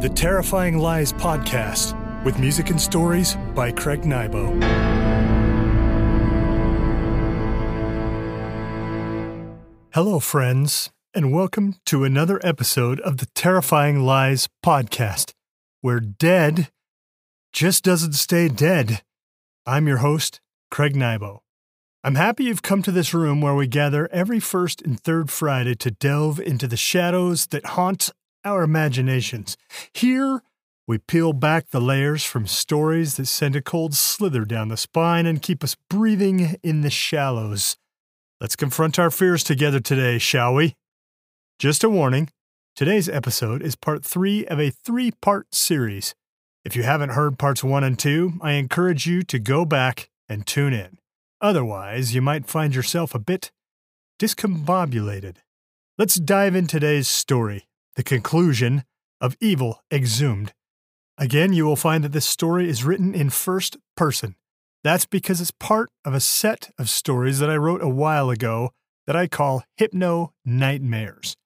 The Terrifying Lies Podcast with music and stories by Craig Nybo. Hello, friends, and welcome to another episode of the Terrifying Lies Podcast, where dead just doesn't stay dead. I'm your host, Craig Nybo. I'm happy you've come to this room where we gather every first and third Friday to delve into the shadows that haunt our imaginations. Here, we peel back the layers from stories that send a cold slither down the spine and keep us breathing in the shallows. Let's confront our fears together today, shall we? Just a warning today's episode is part three of a three part series. If you haven't heard parts one and two, I encourage you to go back and tune in. Otherwise, you might find yourself a bit discombobulated. Let's dive in today's story the conclusion of Evil Exhumed. Again, you will find that this story is written in first person. That's because it's part of a set of stories that I wrote a while ago that I call Hypno Nightmares.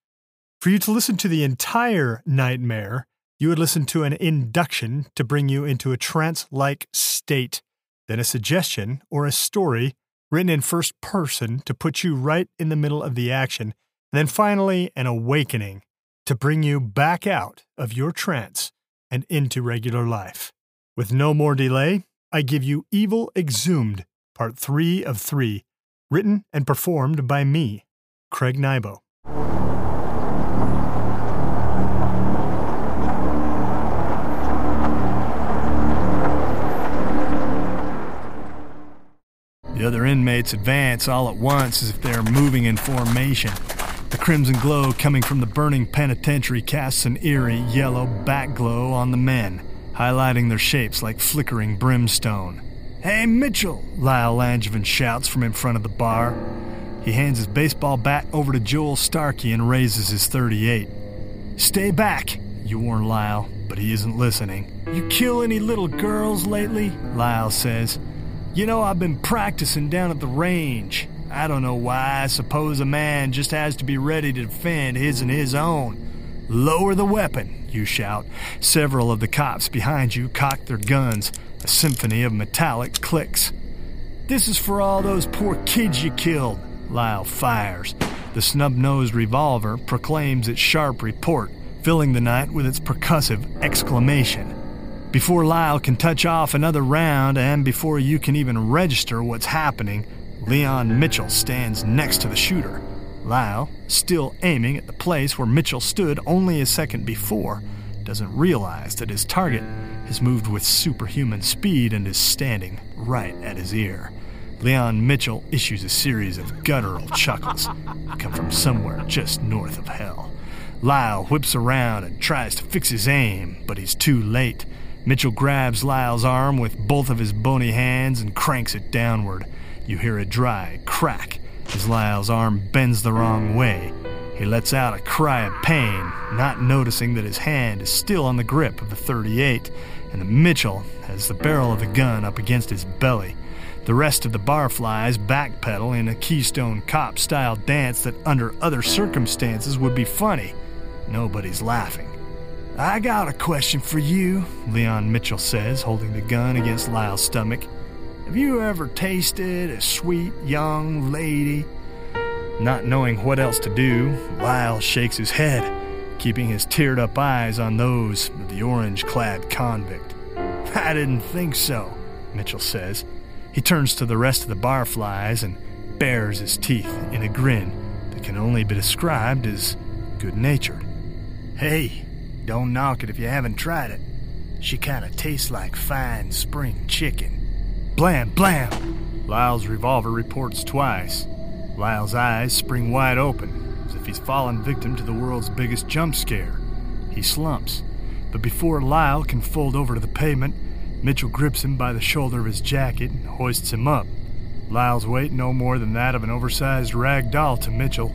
For you to listen to the entire nightmare, you would listen to an induction to bring you into a trance like state, then a suggestion or a story written in first person to put you right in the middle of the action, and then finally an awakening to bring you back out of your trance and into regular life. With no more delay, I give you Evil Exhumed, Part 3 of 3, written and performed by me, Craig Nybo. The other inmates advance all at once as if they are moving in formation. The crimson glow coming from the burning penitentiary casts an eerie yellow back glow on the men, highlighting their shapes like flickering brimstone. Hey, Mitchell! Lyle Langevin shouts from in front of the bar. He hands his baseball bat over to Joel Starkey and raises his 38. Stay back, you warn Lyle, but he isn't listening. You kill any little girls lately? Lyle says. You know, I've been practicing down at the range. I don't know why. I suppose a man just has to be ready to defend his and his own. Lower the weapon, you shout. Several of the cops behind you cock their guns, a symphony of metallic clicks. This is for all those poor kids you killed, Lyle fires. The snub nosed revolver proclaims its sharp report, filling the night with its percussive exclamation. Before Lyle can touch off another round, and before you can even register what's happening, Leon Mitchell stands next to the shooter. Lyle, still aiming at the place where Mitchell stood only a second before, doesn't realize that his target has moved with superhuman speed and is standing right at his ear. Leon Mitchell issues a series of guttural chuckles that come from somewhere just north of hell. Lyle whips around and tries to fix his aim, but he's too late. Mitchell grabs Lyle's arm with both of his bony hands and cranks it downward. You hear a dry crack as Lyle's arm bends the wrong way. He lets out a cry of pain, not noticing that his hand is still on the grip of the 38, and that Mitchell has the barrel of the gun up against his belly. The rest of the barflies backpedal in a Keystone Cop style dance that, under other circumstances, would be funny. Nobody's laughing. I got a question for you, Leon Mitchell says, holding the gun against Lyle's stomach. Have you ever tasted a sweet young lady? Not knowing what else to do, Lyle shakes his head, keeping his teared up eyes on those of the orange clad convict. I didn't think so, Mitchell says. He turns to the rest of the barflies and bares his teeth in a grin that can only be described as good natured. Hey, don't knock it if you haven't tried it. She kinda tastes like fine spring chicken. Blam, blam! Lyle's revolver reports twice. Lyle's eyes spring wide open, as if he's fallen victim to the world's biggest jump scare. He slumps, but before Lyle can fold over to the pavement, Mitchell grips him by the shoulder of his jacket and hoists him up. Lyle's weight no more than that of an oversized rag doll to Mitchell.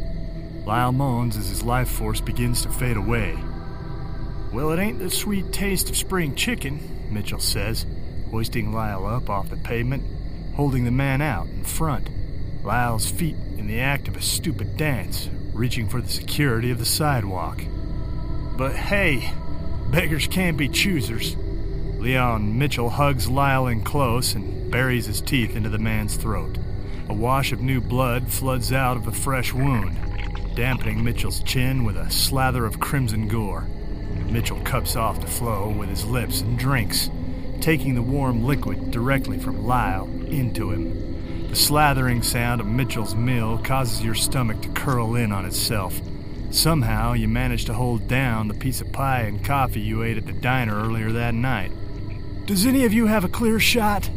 Lyle moans as his life force begins to fade away. Well, it ain't the sweet taste of spring chicken, Mitchell says hoisting Lyle up off the pavement, holding the man out in front. Lyle's feet in the act of a stupid dance, reaching for the security of the sidewalk. But hey, Beggars can't be choosers. Leon Mitchell hugs Lyle in close and buries his teeth into the man's throat. A wash of new blood floods out of the fresh wound, dampening Mitchell's chin with a slather of crimson gore. Mitchell cups off the flow with his lips and drinks, taking the warm liquid directly from Lyle into him. The slathering sound of Mitchell's meal causes your stomach to curl in on itself. Somehow, you manage to hold down the piece of pie and coffee you ate at the diner earlier that night. Does any of you have a clear shot?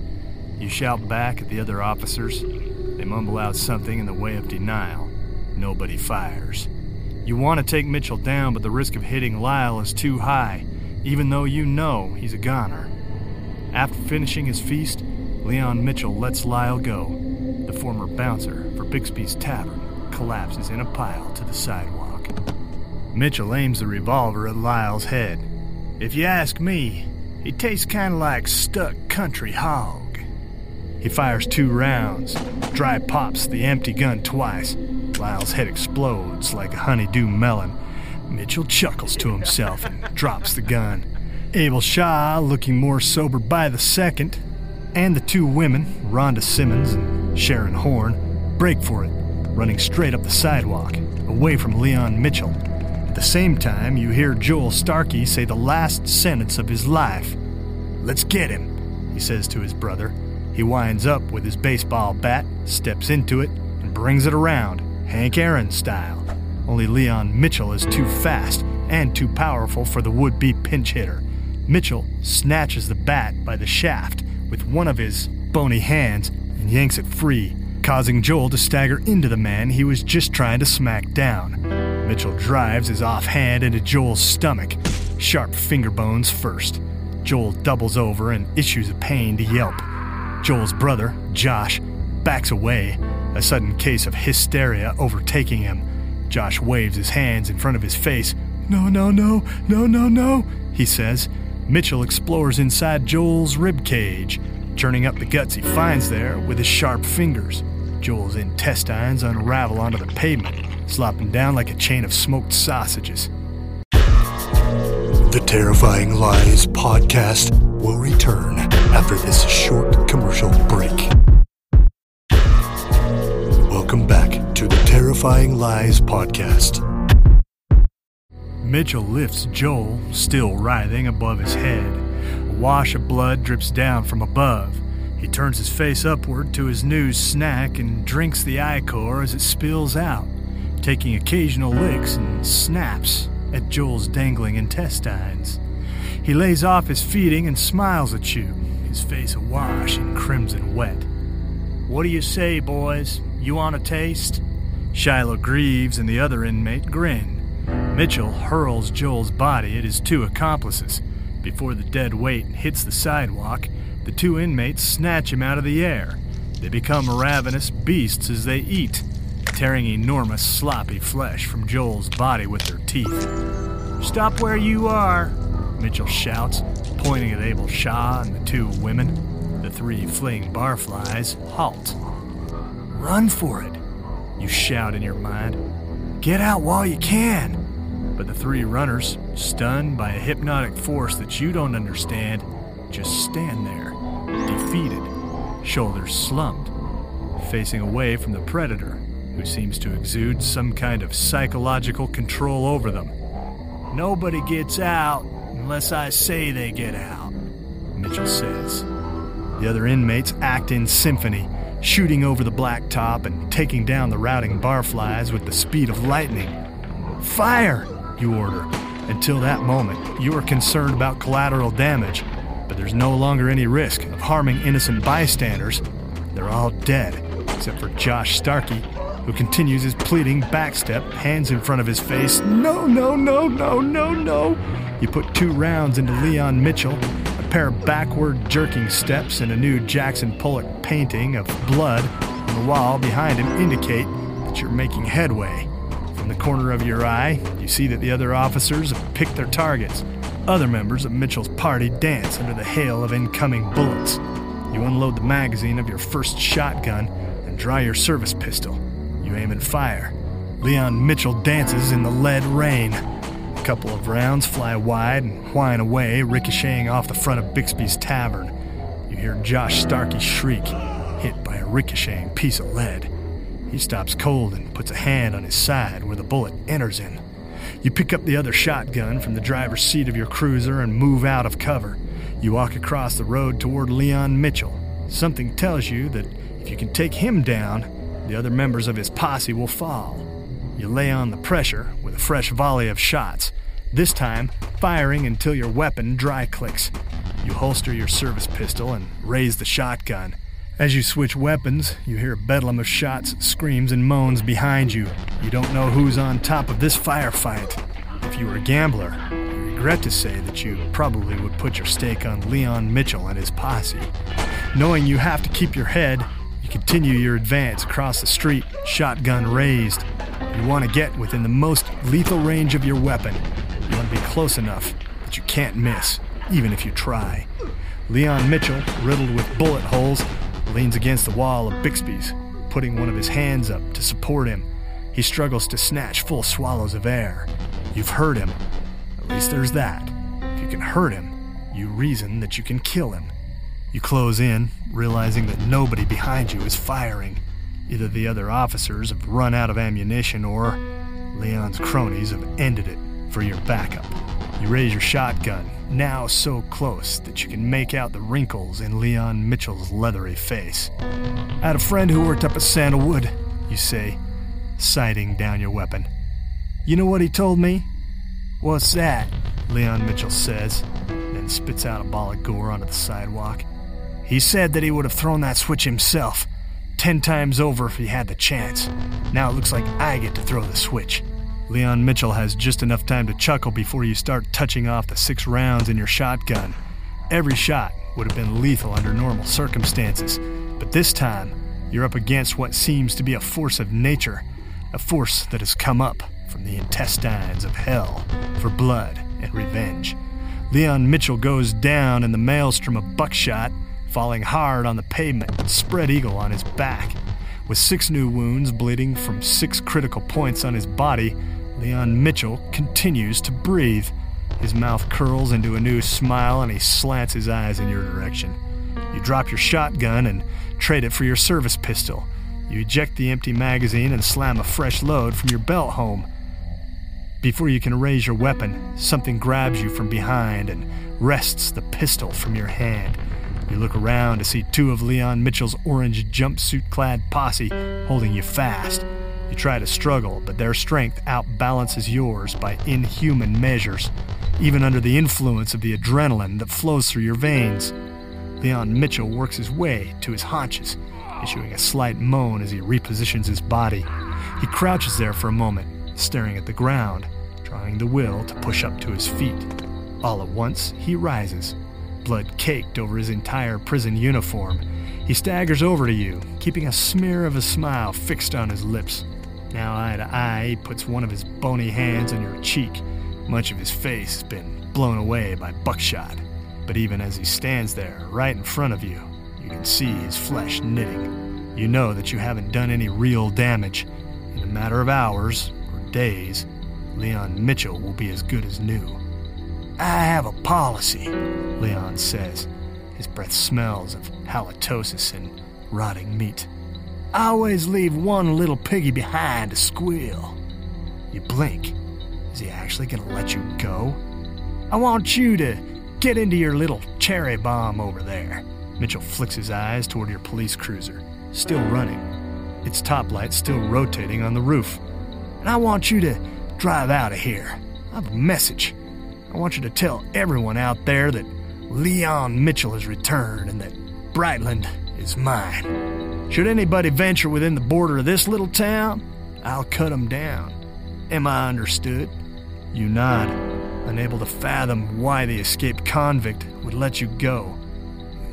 You shout back at the other officers. They mumble out something in the way of denial. Nobody fires. You want to take Mitchell down, but the risk of hitting Lyle is too high, even though you know he's a goner. After finishing his feast, Leon Mitchell lets Lyle go. The former bouncer for Bixby's Tavern collapses in a pile to the sidewalk. Mitchell aims the revolver at Lyle's head. If you ask me, he tastes kind of like stuck country hog. He fires two rounds, dry pops the empty gun twice. Lyle's head explodes like a honeydew melon. Mitchell chuckles to himself and drops the gun. Abel Shaw, looking more sober by the second, and the two women, Rhonda Simmons and Sharon Horn, break for it, running straight up the sidewalk, away from Leon Mitchell. At the same time, you hear Joel Starkey say the last sentence of his life. Let's get him, he says to his brother. He winds up with his baseball bat, steps into it, and brings it around, Hank Aaron style. Only Leon Mitchell is too fast and too powerful for the would be pinch hitter. Mitchell snatches the bat by the shaft with one of his bony hands and yanks it free, causing Joel to stagger into the man he was just trying to smack down. Mitchell drives his offhand into Joel's stomach, sharp finger bones first. Joel doubles over and issues a pained yelp. Joel's brother, Josh, backs away, a sudden case of hysteria overtaking him. Josh waves his hands in front of his face. No, no, no, no, no, no, he says. Mitchell explores inside Joel's rib cage, churning up the guts he finds there with his sharp fingers. Joel's intestines unravel onto the pavement, slopping down like a chain of smoked sausages. The Terrifying Lies podcast will return after this short commercial break. Welcome back to the Terrifying Lies podcast. Mitchell lifts Joel, still writhing above his head. A wash of blood drips down from above. He turns his face upward to his new snack and drinks the ichor as it spills out taking occasional licks and snaps at Joel's dangling intestines. He lays off his feeding and smiles at you, his face awash in crimson wet. What do you say, boys? You want a taste? Shiloh Greaves and the other inmate grin. Mitchell hurls Joel's body at his two accomplices. Before the dead weight hits the sidewalk, the two inmates snatch him out of the air. They become ravenous beasts as they eat tearing enormous, sloppy flesh from Joel's body with their teeth. Stop where you are, Mitchell shouts, pointing at Abel Shaw and the two women. The three fleeing barflies halt. Run for it, you shout in your mind. Get out while you can. But the three runners, stunned by a hypnotic force that you don't understand, just stand there, defeated, shoulders slumped, facing away from the predator who seems to exude some kind of psychological control over them. Nobody gets out unless I say they get out, Mitchell says. The other inmates act in symphony, shooting over the blacktop and taking down the routing barflies with the speed of lightning. Fire, you order. Until that moment, you are concerned about collateral damage, but there's no longer any risk of harming innocent bystanders. They're all dead, except for Josh Starkey who continues his pleading backstep, hands in front of his face. No, no, no, no, no, no. You put two rounds into Leon Mitchell, pair of backward jerking steps, and a new Jackson Pollock painting of blood on the wall behind him indicate that you're making headway. From the corner of your eye, you see that the other officers have picked their targets. Other members of Mitchell's party dance under the hail of incoming bullets. You unload the magazine of your first shotgun and draw your service pistol you aim and fire. Leon Mitchell dances in the lead rain. A couple of rounds fly wide and whine away, ricocheting off the front of Bixby's tavern. You hear Josh Starkey shriek, hit by a ricocheting piece of lead. He stops cold and puts a hand on his side where the bullet enters in. You pick up the other shotgun from the driver's seat of your cruiser and move out of cover. You walk across the road toward Leon Mitchell. Something tells you that if you can take him down, the other members of his posse will fall. You lay on the pressure with a fresh volley of shots, this time firing until your weapon dry clicks. You holster your service pistol and raise the shotgun. As you switch weapons, you hear a bedlam of shots, screams, and moans behind you. You don't know who's on top of this firefight. If you were a gambler, I regret to say that you probably would put your stake on Leon Mitchell and his posse. Knowing you have to keep your head, you continue your advance across the street, shotgun raised. You want to get within the most lethal range of your weapon. You want to be close enough that you can't miss, even if you try. Leon Mitchell, riddled with bullet holes, leans against the wall of Bixby's, putting one of his hands up to support him. He struggles to snatch full swallows of air. You've hurt him. At least there's that. If you can hurt him, you reason that you can kill him. You close in, realizing that nobody behind you is firing. Either the other officers have run out of ammunition or Leon's cronies have ended it for your backup. You raise your shotgun, now so close that you can make out the wrinkles in Leon Mitchell's leathery face. I had a friend who worked up at Sandalwood, you say, sighting down your weapon. You know what he told me? What's that? Leon Mitchell says, then spits out a ball of gore onto the sidewalk. He said that he would have thrown that switch himself, ten times over if he had the chance. Now it looks like I get to throw the switch. Leon Mitchell has just enough time to chuckle before you start touching off the six rounds in your shotgun. Every shot would have been lethal under normal circumstances, but this time you're up against what seems to be a force of nature, a force that has come up from the intestines of hell for blood and revenge. Leon Mitchell goes down in the maelstrom of buckshot, falling hard on the pavement, spread eagle on his back. With six new wounds bleeding from six critical points on his body, Leon Mitchell continues to breathe. His mouth curls into a new smile and he slants his eyes in your direction. You drop your shotgun and trade it for your service pistol. You eject the empty magazine and slam a fresh load from your belt home. Before you can raise your weapon, something grabs you from behind and wrests the pistol from your hand. You look around to see two of Leon Mitchell's orange jumpsuit clad posse holding you fast. You try to struggle, but their strength outbalances yours by inhuman measures, even under the influence of the adrenaline that flows through your veins. Leon Mitchell works his way to his haunches, issuing a slight moan as he repositions his body. He crouches there for a moment, staring at the ground, trying the will to push up to his feet. All at once, he rises, blood caked over his entire prison uniform. He staggers over to you, keeping a smear of a smile fixed on his lips. Now, eye to eye, he puts one of his bony hands on your cheek. Much of his face has been blown away by buckshot. But even as he stands there, right in front of you, you can see his flesh knitting. You know that you haven't done any real damage. In a matter of hours, or days, Leon Mitchell will be as good as new. I have a policy, Leon says. His breath smells of halitosis and rotting meat. I always leave one little piggy behind to squeal. You blink. Is he actually going to let you go? I want you to get into your little cherry bomb over there. Mitchell flicks his eyes toward your police cruiser, still running, its top light still rotating on the roof. And I want you to drive out of here. I have a message. I want you to tell everyone out there that Leon Mitchell has returned and that Brightland is mine. Should anybody venture within the border of this little town, I'll cut cut 'em down. Am I understood? You nod, unable to fathom why the escaped convict would let you go.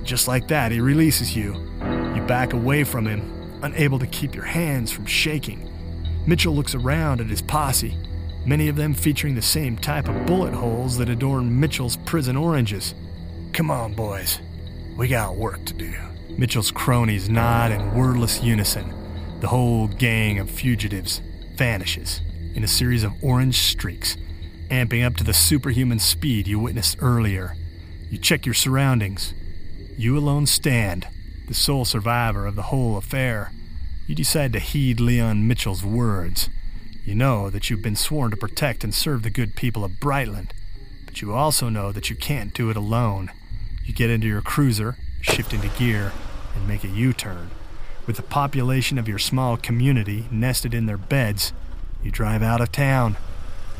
Just like that, he releases you. You back away from him, unable to keep your hands from shaking. Mitchell looks around at his posse, many of them featuring the same type of bullet holes that adorn Mitchell's prison oranges. Come on, boys. We got work to do. Mitchell's cronies nod in wordless unison. The whole gang of fugitives vanishes in a series of orange streaks. amping up to the superhuman speed you witnessed earlier. You check your surroundings. You alone stand, the sole survivor of the whole affair. You decide to heed Leon Mitchell's words. You know that you've been sworn to protect and serve the good people of Brightland, but you also know that you can't do it alone. You get into your cruiser, shift into gear, and make a U turn. With the population of your small community nested in their beds, you drive out of town.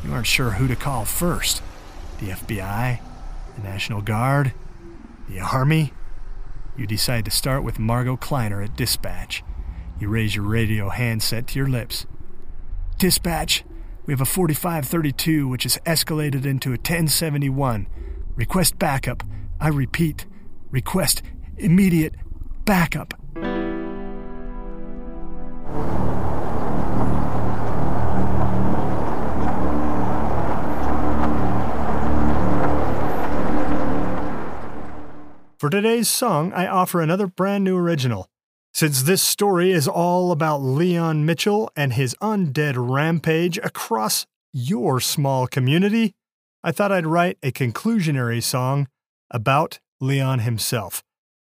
You aren't sure who to call first the FBI, the National Guard, the Army. You decide to start with Margot Kleiner at dispatch. You raise your radio handset to your lips. Dispatch, we have a 4532 which has escalated into a 1071. Request backup. I repeat, request immediate backup. For today's song, I offer another brand new original. Since this story is all about Leon Mitchell and his undead rampage across your small community, I thought I'd write a conclusionary song about Leon himself.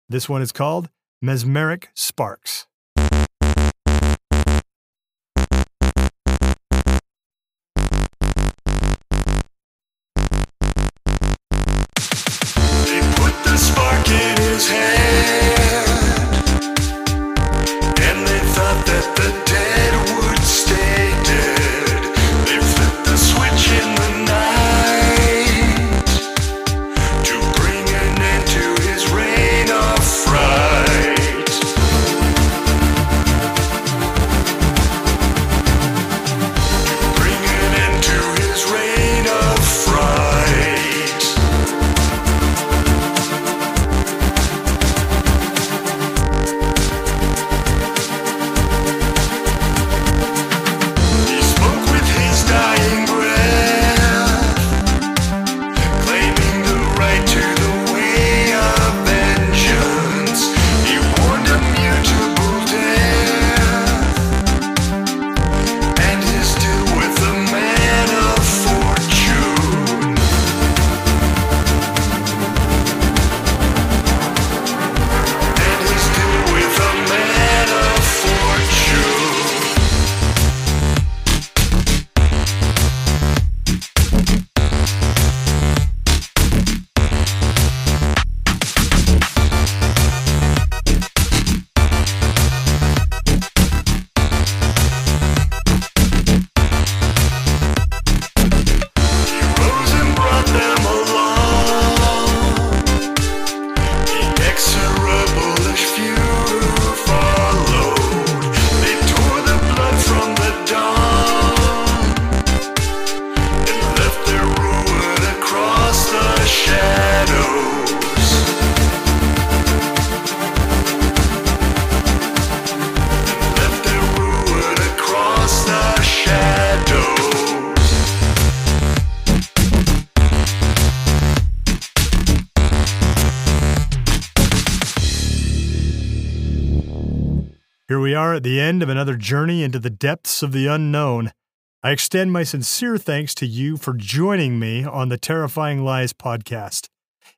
This one is called Mesmeric Sparks. They put the spark in his head, Here we are at the end of another journey into the depths of the unknown. I extend my sincere thanks to you for joining me on the Terrifying Lies podcast.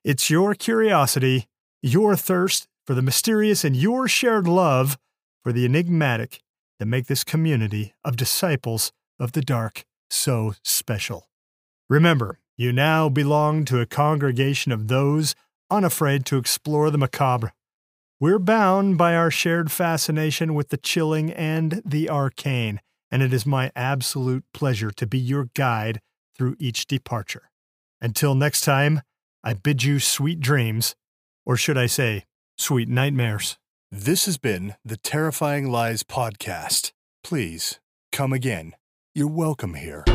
It's your curiosity, your thirst for the mysterious, and your shared love for the enigmatic that make this community of disciples of the dark so special. Remember, you now belong to a congregation of those unafraid to explore the macabre. We're bound by our shared fascination with the chilling and the arcane, and it is my absolute pleasure to be your guide through each departure. Until next time, I bid you sweet dreams, or should I say, sweet nightmares. This has been the Terrifying Lies podcast. Please come again. You're welcome here.